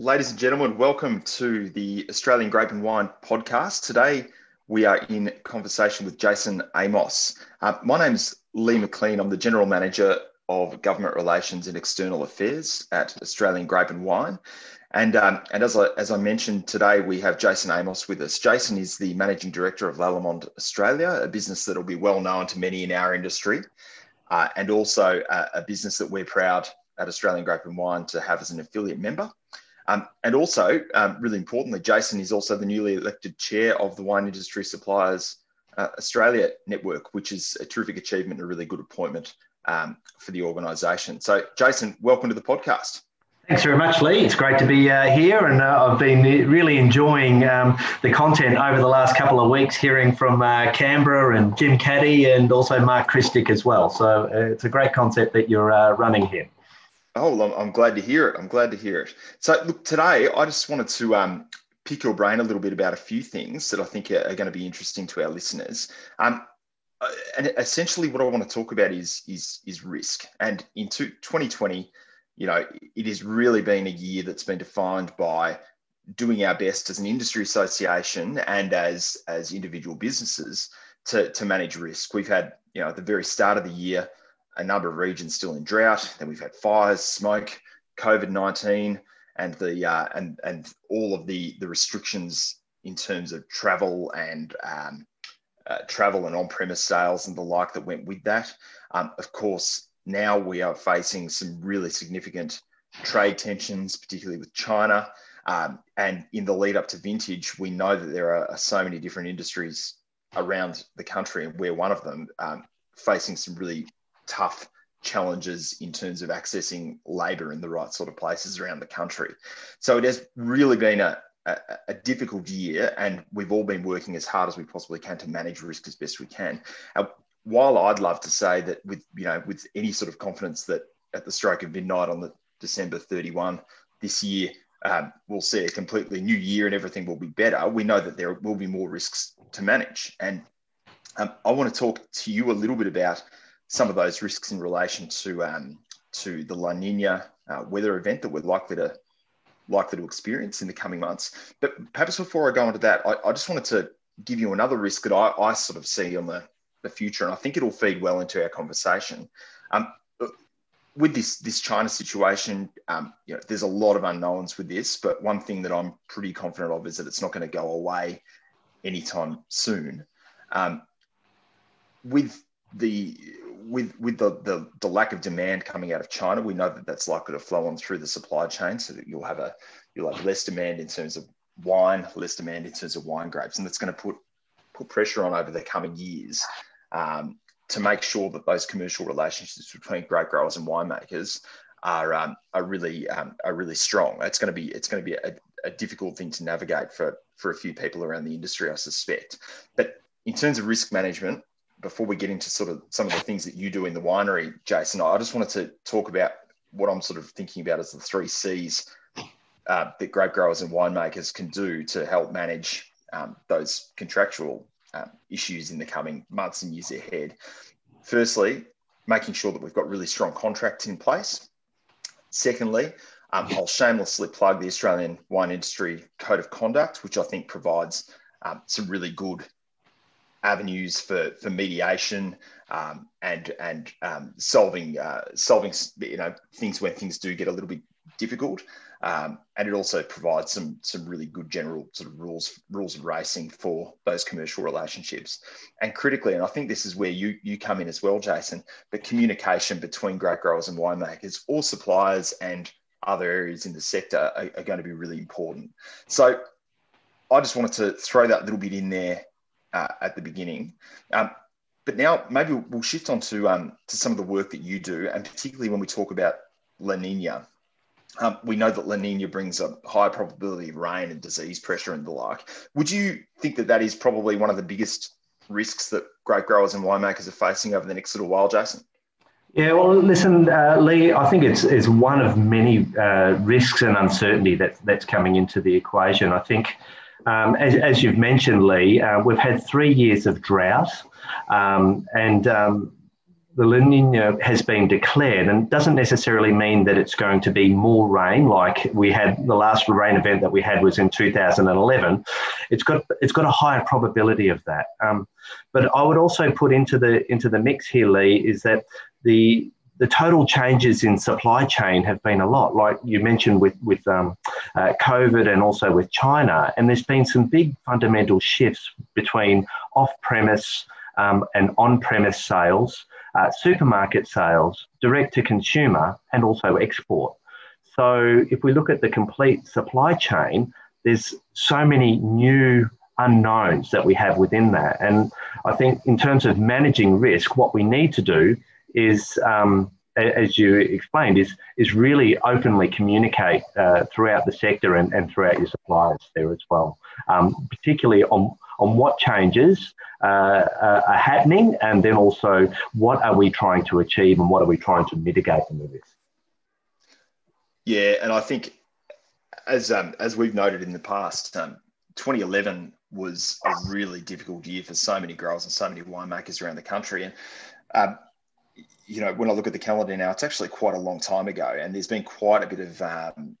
Ladies and gentlemen, welcome to the Australian Grape and Wine podcast. Today we are in conversation with Jason Amos. Uh, my name's Lee McLean. I'm the General Manager of Government Relations and External Affairs at Australian Grape and Wine. And, um, and as, I, as I mentioned today, we have Jason Amos with us. Jason is the Managing Director of Lallemand Australia, a business that will be well known to many in our industry, uh, and also a, a business that we're proud at Australian Grape and Wine to have as an affiliate member. Um, and also, um, really importantly, Jason is also the newly elected chair of the Wine Industry Suppliers uh, Australia Network, which is a terrific achievement and a really good appointment um, for the organisation. So, Jason, welcome to the podcast. Thanks very much, Lee. It's great to be uh, here, and uh, I've been really enjoying um, the content over the last couple of weeks, hearing from uh, Canberra and Jim Caddy, and also Mark Christic as well. So uh, it's a great concept that you're uh, running here. Oh, well, I'm, glad to hear it. I'm glad to hear it. So, look, today I just wanted to um, pick your brain a little bit about a few things that I think are, are going to be interesting to our listeners. Um, uh, and essentially, what I want to talk about is is is risk. And in 2020, you know, it has really been a year that's been defined by doing our best as an industry association and as as individual businesses to to manage risk. We've had, you know, at the very start of the year a number of regions still in drought. Then we've had fires, smoke, COVID nineteen, and the uh, and and all of the the restrictions in terms of travel and um, uh, travel and on-premise sales and the like that went with that. Um, of course, now we are facing some really significant trade tensions, particularly with China. Um, and in the lead up to vintage, we know that there are so many different industries around the country, and we're one of them, um, facing some really tough challenges in terms of accessing labour in the right sort of places around the country. So it has really been a, a, a, difficult year, and we've all been working as hard as we possibly can to manage risk as best we can. Uh, while I'd love to say that with you know with any sort of confidence that at the stroke of midnight on the December 31 this year um, we'll see a completely new year and everything will be better. We know that there will be more risks to manage, and um, I want to talk to you a little bit about some of those risks in relation to um, to the La Nina uh, weather event that we're likely to likely to experience in the coming months. But perhaps before I go into that, I, I just wanted to give you another risk that I, I, sort of see on the, the future, and I think it'll feed well into our conversation. Um, with this this China situation, um, you know, there's a lot of unknowns with this, but one thing that I'm pretty confident of is that it's not going to go away anytime soon. Um, with the with with the, the, the lack of demand coming out of China, we know that that's likely to flow on through the supply chain, so that you'll have a you'll have less demand in terms of wine, less demand in terms of wine grapes, and that's going to put put pressure on over the coming years um, to make sure that those commercial relationships between grape growers and winemakers are um, are really um, are really strong. It's going to be it's going to be a, a difficult thing to navigate for for a few people around the industry, I suspect. But in terms of risk management, before we get into sort of some of the things that you do in the winery, Jason, I just wanted to talk about what I'm sort of thinking about as the three C's uh, that grape growers and winemakers can do to help manage um, those contractual um, issues in the coming months and years ahead. Firstly, making sure that we've got really strong contracts in place. Secondly, um, I'll shamelessly plug the Australian Wine Industry Code of Conduct, which I think provides um, some really good avenues for for mediation um, and and um, solving uh, solving you know things when things do get a little bit difficult. Um, and it also provides some some really good general sort of rules rules of racing for those commercial relationships. And critically, and I think this is where you you come in as well, Jason. But communication between grape growers and winemakers, or suppliers and other areas in the sector are, are going to be really important. So I just wanted to throw that little bit in there uh, at the beginning. Um, but now maybe we'll shift on to, um, to some of the work that you do, and particularly when we talk about La Nina. Um, we know that La Nina brings a high probability of rain and disease pressure and the like. Would you think that that is probably one of the biggest risks that grape growers and winemakers are facing over the next little while, Jason? Yeah, well, listen, uh, Lee, I think it's, it's one of many uh, risks and uncertainty that, that's coming into the equation. I think um, as, as, you've mentioned, Lee, uh, we've had three years of drought, um, and um, the La Nina has been declared and doesn't necessarily mean that it's going to be more rain like we had the last rain event that we had was in 2011. It's got it's got a higher probability of that. Um, but I would also put into the into the mix here, Lee, is that the the total changes in supply chain have been a lot, like you mentioned with with um, uh, COVID and also with China. And there's been some big fundamental shifts between off-premise um, and on-premise sales, uh, supermarket sales, direct to consumer, and also export. So if we look at the complete supply chain, there's so many new unknowns that we have within that. And I think in terms of managing risk, what we need to do is, um, as you explained, is is really openly communicate uh, throughout the sector and, and throughout your suppliers there as well, um, particularly on on what changes uh, uh, are happening, and then also what are we trying to achieve and what are we trying to mitigate the this. Yeah, and I think as um, as we've noted in the past, um, 2011 was a really difficult year for so many growers and so many winemakers around the country, and um, you know, when I look at the calendar now, it's actually quite a long time ago, and there's been quite a bit of, um,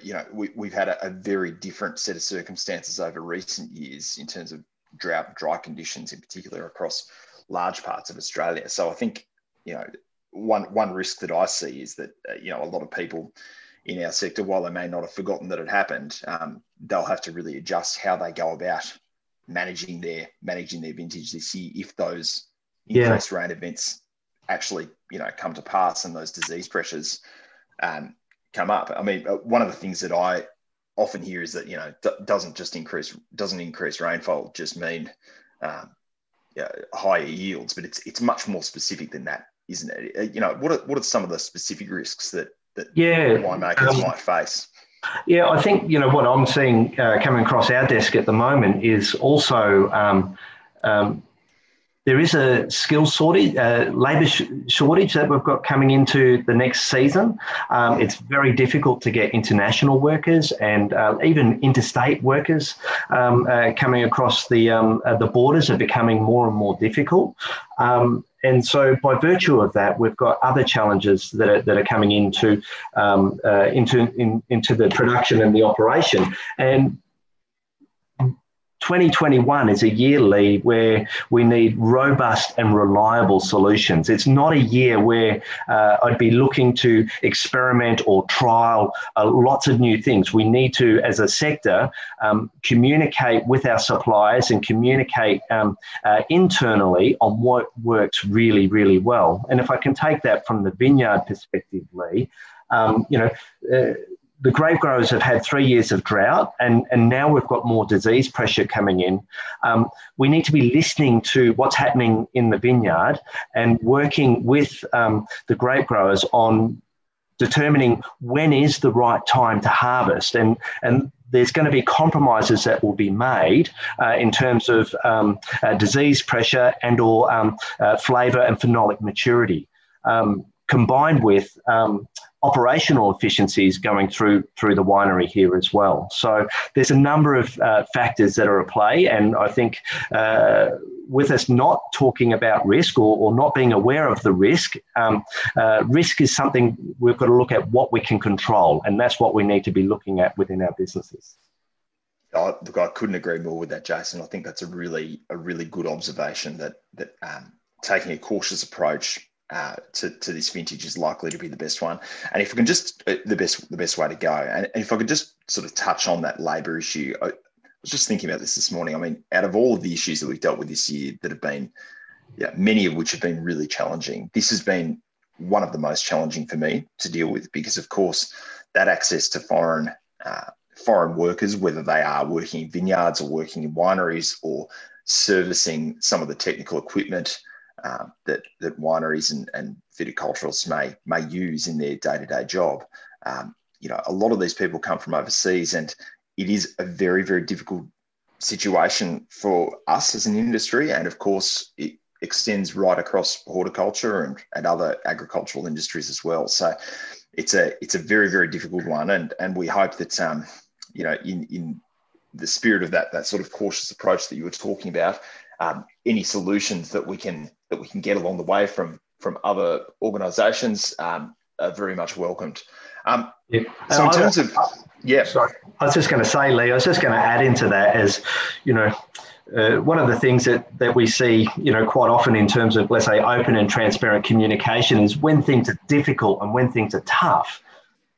you know, we, have had a, a, very different set of circumstances over recent years in terms of drought, dry conditions, in particular across large parts of Australia. So I think, you know, one one risk that I see is that uh, you know a lot of people in our sector, while they may not have forgotten that it happened, um, they'll have to really adjust how they go about managing their managing their vintage this year if those increased yeah. rain events actually you know come to pass and those disease pressures um, come up. I mean, uh, one of the things that I often hear is that you know d- doesn't just increase doesn't increase rainfall just mean um, yeah, higher yields, but it's it's much more specific than that, isn't it? Uh, you know, what are, what are some of the specific risks that that yeah, winemakers um, might face? Yeah, I think you know what I'm seeing uh, coming across our desk at the moment is also um, um, there is a skill shortage, uh, labour sh- shortage that we've got coming into the next season. Um, it's very difficult to get international workers and uh, even interstate workers um, uh, coming across the um, uh, the borders are becoming more and more difficult. Um, and so, by virtue of that, we've got other challenges that are, that are coming into um, uh, into in, into the production and the operation. And 2021 is a year, Lee, where we need robust and reliable solutions. It's not a year where uh, I'd be looking to experiment or trial uh, lots of new things. We need to, as a sector, um, communicate with our suppliers and communicate um, uh, internally on what works really, really well. And if I can take that from the vineyard perspective, Lee, um, you know, uh, the grape growers have had three years of drought, and, and now we've got more disease pressure coming in. Um, we need to be listening to what's happening in the vineyard and working with um, the grape growers on determining when is the right time to harvest. And, and there's going to be compromises that will be made uh, in terms of um, uh, disease pressure and or um, uh, flavour and phenolic maturity. Um, combined with um, operational efficiencies going through through the winery here as well. So there's a number of uh, factors that are at play, and I think uh, with us not talking about risk or, or not being aware of the risk, um, uh, risk is something we've got to look at what we can control, and that's what we need to be looking at within our businesses. Oh, look, I couldn't agree more with that, Jason. I think that's a really a really good observation that that um, taking a cautious approach uh, to, to this vintage is likely to be the best one. And if we can just uh, the best the best way to go, and, if I could just sort of touch on that labour issue, I, I, was just thinking about this this morning. I mean, out of all of the issues that we've dealt with this year, that have been, yeah, many of which have been really challenging. This has been one of the most challenging for me to deal with because, of course, that access to foreign uh, foreign workers, whether they are working in vineyards or working in wineries or servicing some of the technical equipment um, that that wineries and, and viticulturalists may may use in their day to day job. Um, you know, a lot of these people come from overseas, and it is a very very difficult situation for us as an industry, and of course it extends right across horticulture and, and other agricultural industries as well. So it's a it's a very very difficult one, and and we hope that um, you know in in the spirit of that that sort of cautious approach that you were talking about, um, any solutions that we can that we can get along the way from from other organisations um, are very much welcomed. Um, yeah. So in terms of yeah, sorry, I was just going to say, Lee, I was just going to add into that as you know. Uh, one of the things that, that we see, you know, quite often in terms of, let's say, open and transparent communication is when things are difficult and when things are tough,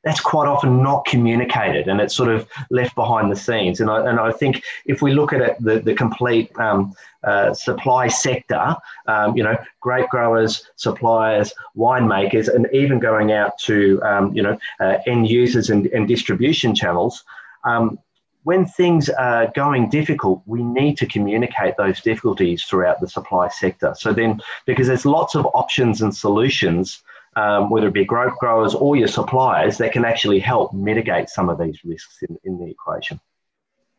that's quite often not communicated and it's sort of left behind the scenes. And I, and I think if we look at it, the, the complete um, uh, supply sector, um, you know, grape growers, suppliers, winemakers, and even going out to, um, you know, uh, end users and, and distribution channels, um, when things are going difficult, we need to communicate those difficulties throughout the supply sector. So then, because there's lots of options and solutions um, whether it be grape growers or your suppliers, that can actually help mitigate some of these risks in, in the equation.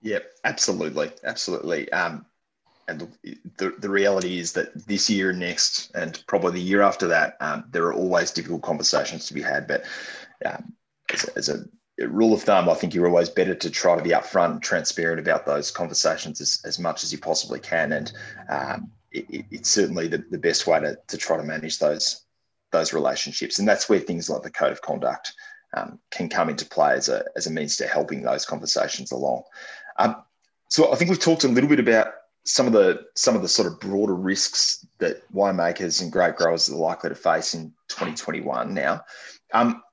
Yeah, absolutely, absolutely. Um, and the, the reality is that this year, next, and probably the year after that, um, there are always difficult conversations to be had. But um, as, as, a rule of thumb, I think you're always better to try to be upfront and transparent about those conversations as, as much as you possibly can. And um, it, it's certainly the, the best way to, to try to manage those those relationships. And that's where things like the code of conduct um, can come into play as a, as a means to helping those conversations along. Um, so I think we've talked a little bit about some of the some of the sort of broader risks that winemakers and grape growers are likely to face in 2021 now. Um,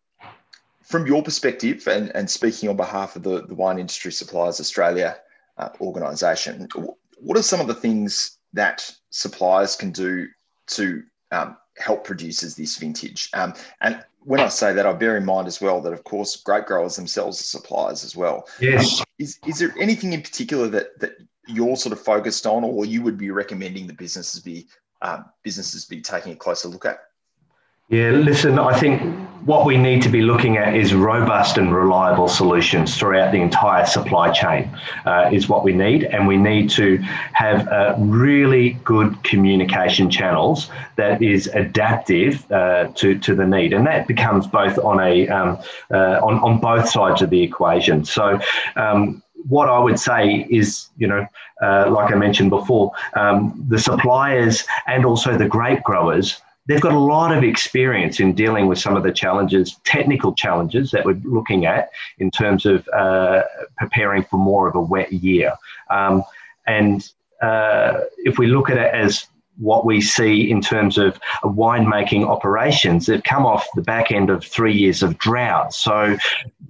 from your perspective, and, and speaking on behalf of the, the Wine Industry Suppliers Australia uh, organisation, what are some of the things that suppliers can do to um, help producers this vintage. Um, and when I say that, I bear in mind as well that, of course, grape growers themselves are suppliers as well. Yes. Um, is, is there anything in particular that, that you're sort of focused on, or you would be recommending the businesses be um, businesses be taking a closer look at? Yeah, listen, I think what we need to be looking at is robust and reliable solutions throughout the entire supply chain, uh, is what we need. And we need to have uh, really good communication channels that is adaptive uh, to, to the need. And that becomes both on a um, uh, on, on both sides of the equation. So um, what I would say is, you know, uh, like I mentioned before, um, the suppliers and also the grape growers they've got a lot of experience in dealing with some of the challenges, technical challenges that we're looking at in terms of uh, preparing for more of a wet year. Um, and uh, if we look at it as what we see in terms of winemaking operations. They've come off the back end of three years of drought. So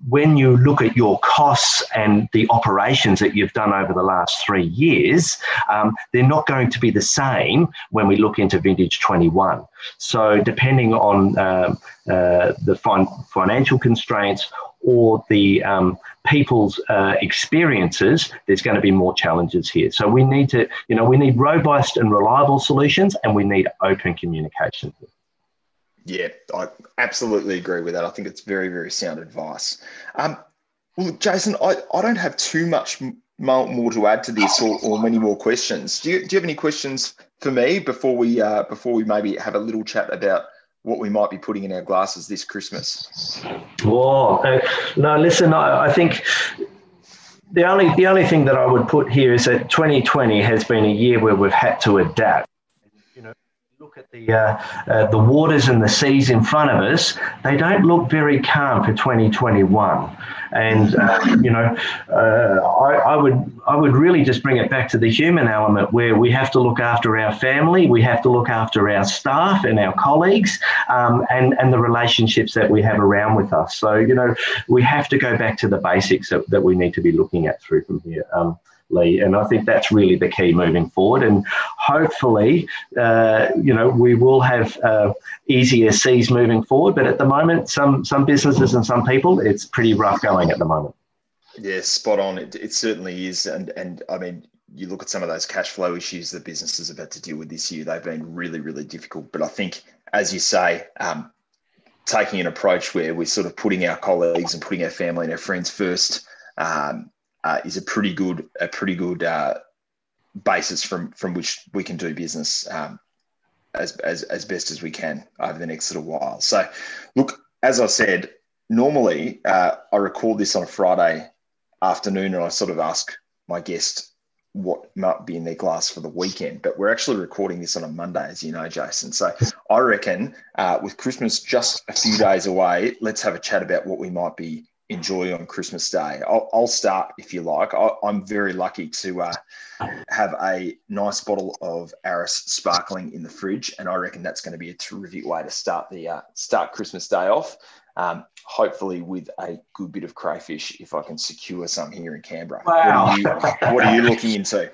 when you look at your costs and the operations that you've done over the last three years, um, they're not going to be the same when we look into vintage 21. So depending on um, uh, the fin- financial constraints or the um, people's uh, experiences, there's going to be more challenges here. So we need to, you know, we need robust and reliable solutions, and we need open communication. Yeah, I absolutely agree with that. I think it's very, very sound advice. Um, well, Jason, I, I don't have too much more to add to this or, or many more questions. Do you, do you have any questions for me before we uh, before we maybe have a little chat about what we might be putting in our glasses this Christmas? Oh uh, no! Listen, I, I think the only the only thing that I would put here is that 2020 has been a year where we've had to adapt. Look at the uh, uh, the waters and the seas in front of us; they don't look very calm for 2021. And uh, you know, uh, I, I, would I would really just bring it back to the human element where we have to look after our family, we have to look after our staff and our colleagues, um, and and the relationships that we have around with us. So you know, we have to go back to the basics that, that we need to be looking at through from here. Um, Lee. And I think that's really the key moving forward. And hopefully, uh, you know, we will have uh, easier seas moving forward. But at the moment, some some businesses and some people, it's pretty rough going at the moment. Yeah, spot on. It, it certainly is. And and I mean, you look at some of those cash flow issues that businesses have had to deal with this year. They've been really, really difficult. But I think, as you say, um, taking an approach where we're sort of putting our colleagues and putting our family and our friends first um, uh, is a pretty good a pretty good uh, basis from from which we can do business um, as, as as best as we can over the next little while. So, look, as I said, normally uh, I record this on a Friday afternoon, and I sort of ask my guest what might be in their glass for the weekend. But we're actually recording this on a Monday, as you know, Jason. So I reckon uh, with Christmas just a few days away, let's have a chat about what we might be enjoying on Christmas Day. I'll, I'll start if you like. I, am very lucky to uh, have a nice bottle of Arras sparkling in the fridge, and I reckon that's going to be a terrific way to start the uh, start Christmas Day off. Um, hopefully with a good bit of crayfish if I can secure some here in Canberra. Wow. What are you, what are you looking into?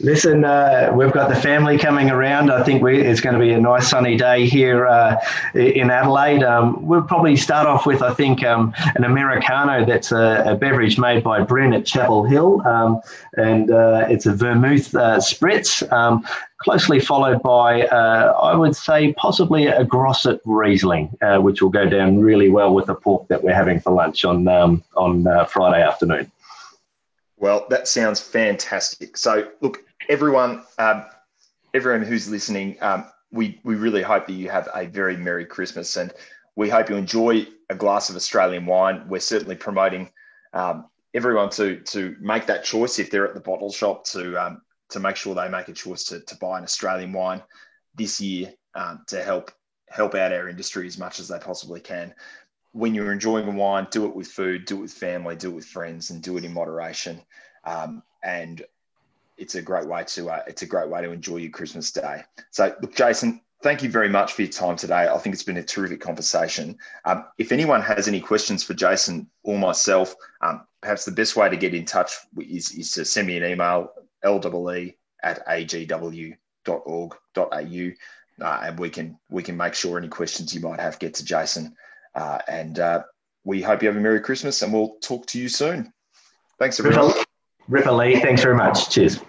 Listen, uh, we've got the family coming around. I think we, it's going to be a nice sunny day here uh, in Adelaide. Um, we'll probably start off with, I think, um, an Americano that's a, a, beverage made by Bryn at Chapel Hill. Um, and uh, it's a vermouth uh, spritz, um, closely followed by, uh, I would say, possibly a Grosset Riesling, uh, which will go down really well with the pork that we're having for lunch on, um, on Friday afternoon. Well, that sounds fantastic. So, look, everyone, um, everyone who's listening, um, we we really hope that you have a very merry Christmas, and we hope you enjoy a glass of Australian wine. We're certainly promoting um, everyone to to make that choice if they're at the bottle shop to um, to make sure they make a choice to, to buy an Australian wine this year um, to help help out our industry as much as they possibly can when you're enjoying a wine, do it with food, do it with family, do it with friends, and do it in moderation. Um, and it's a great way to uh, it's a great way to enjoy your Christmas day. So, look, Jason, thank you very much for your time today. I think it's been a terrific conversation. Um, if anyone has any questions for Jason or myself, um, perhaps the best way to get in touch is, is to send me an email, lwe at agw.org.au, uh, and we can we can make sure any questions you might have get to Jason. Uh, and uh, we hope you have a Merry Christmas and we'll talk to you soon. Thanks, everyone. Ripper Lee, thanks very much. Cheers.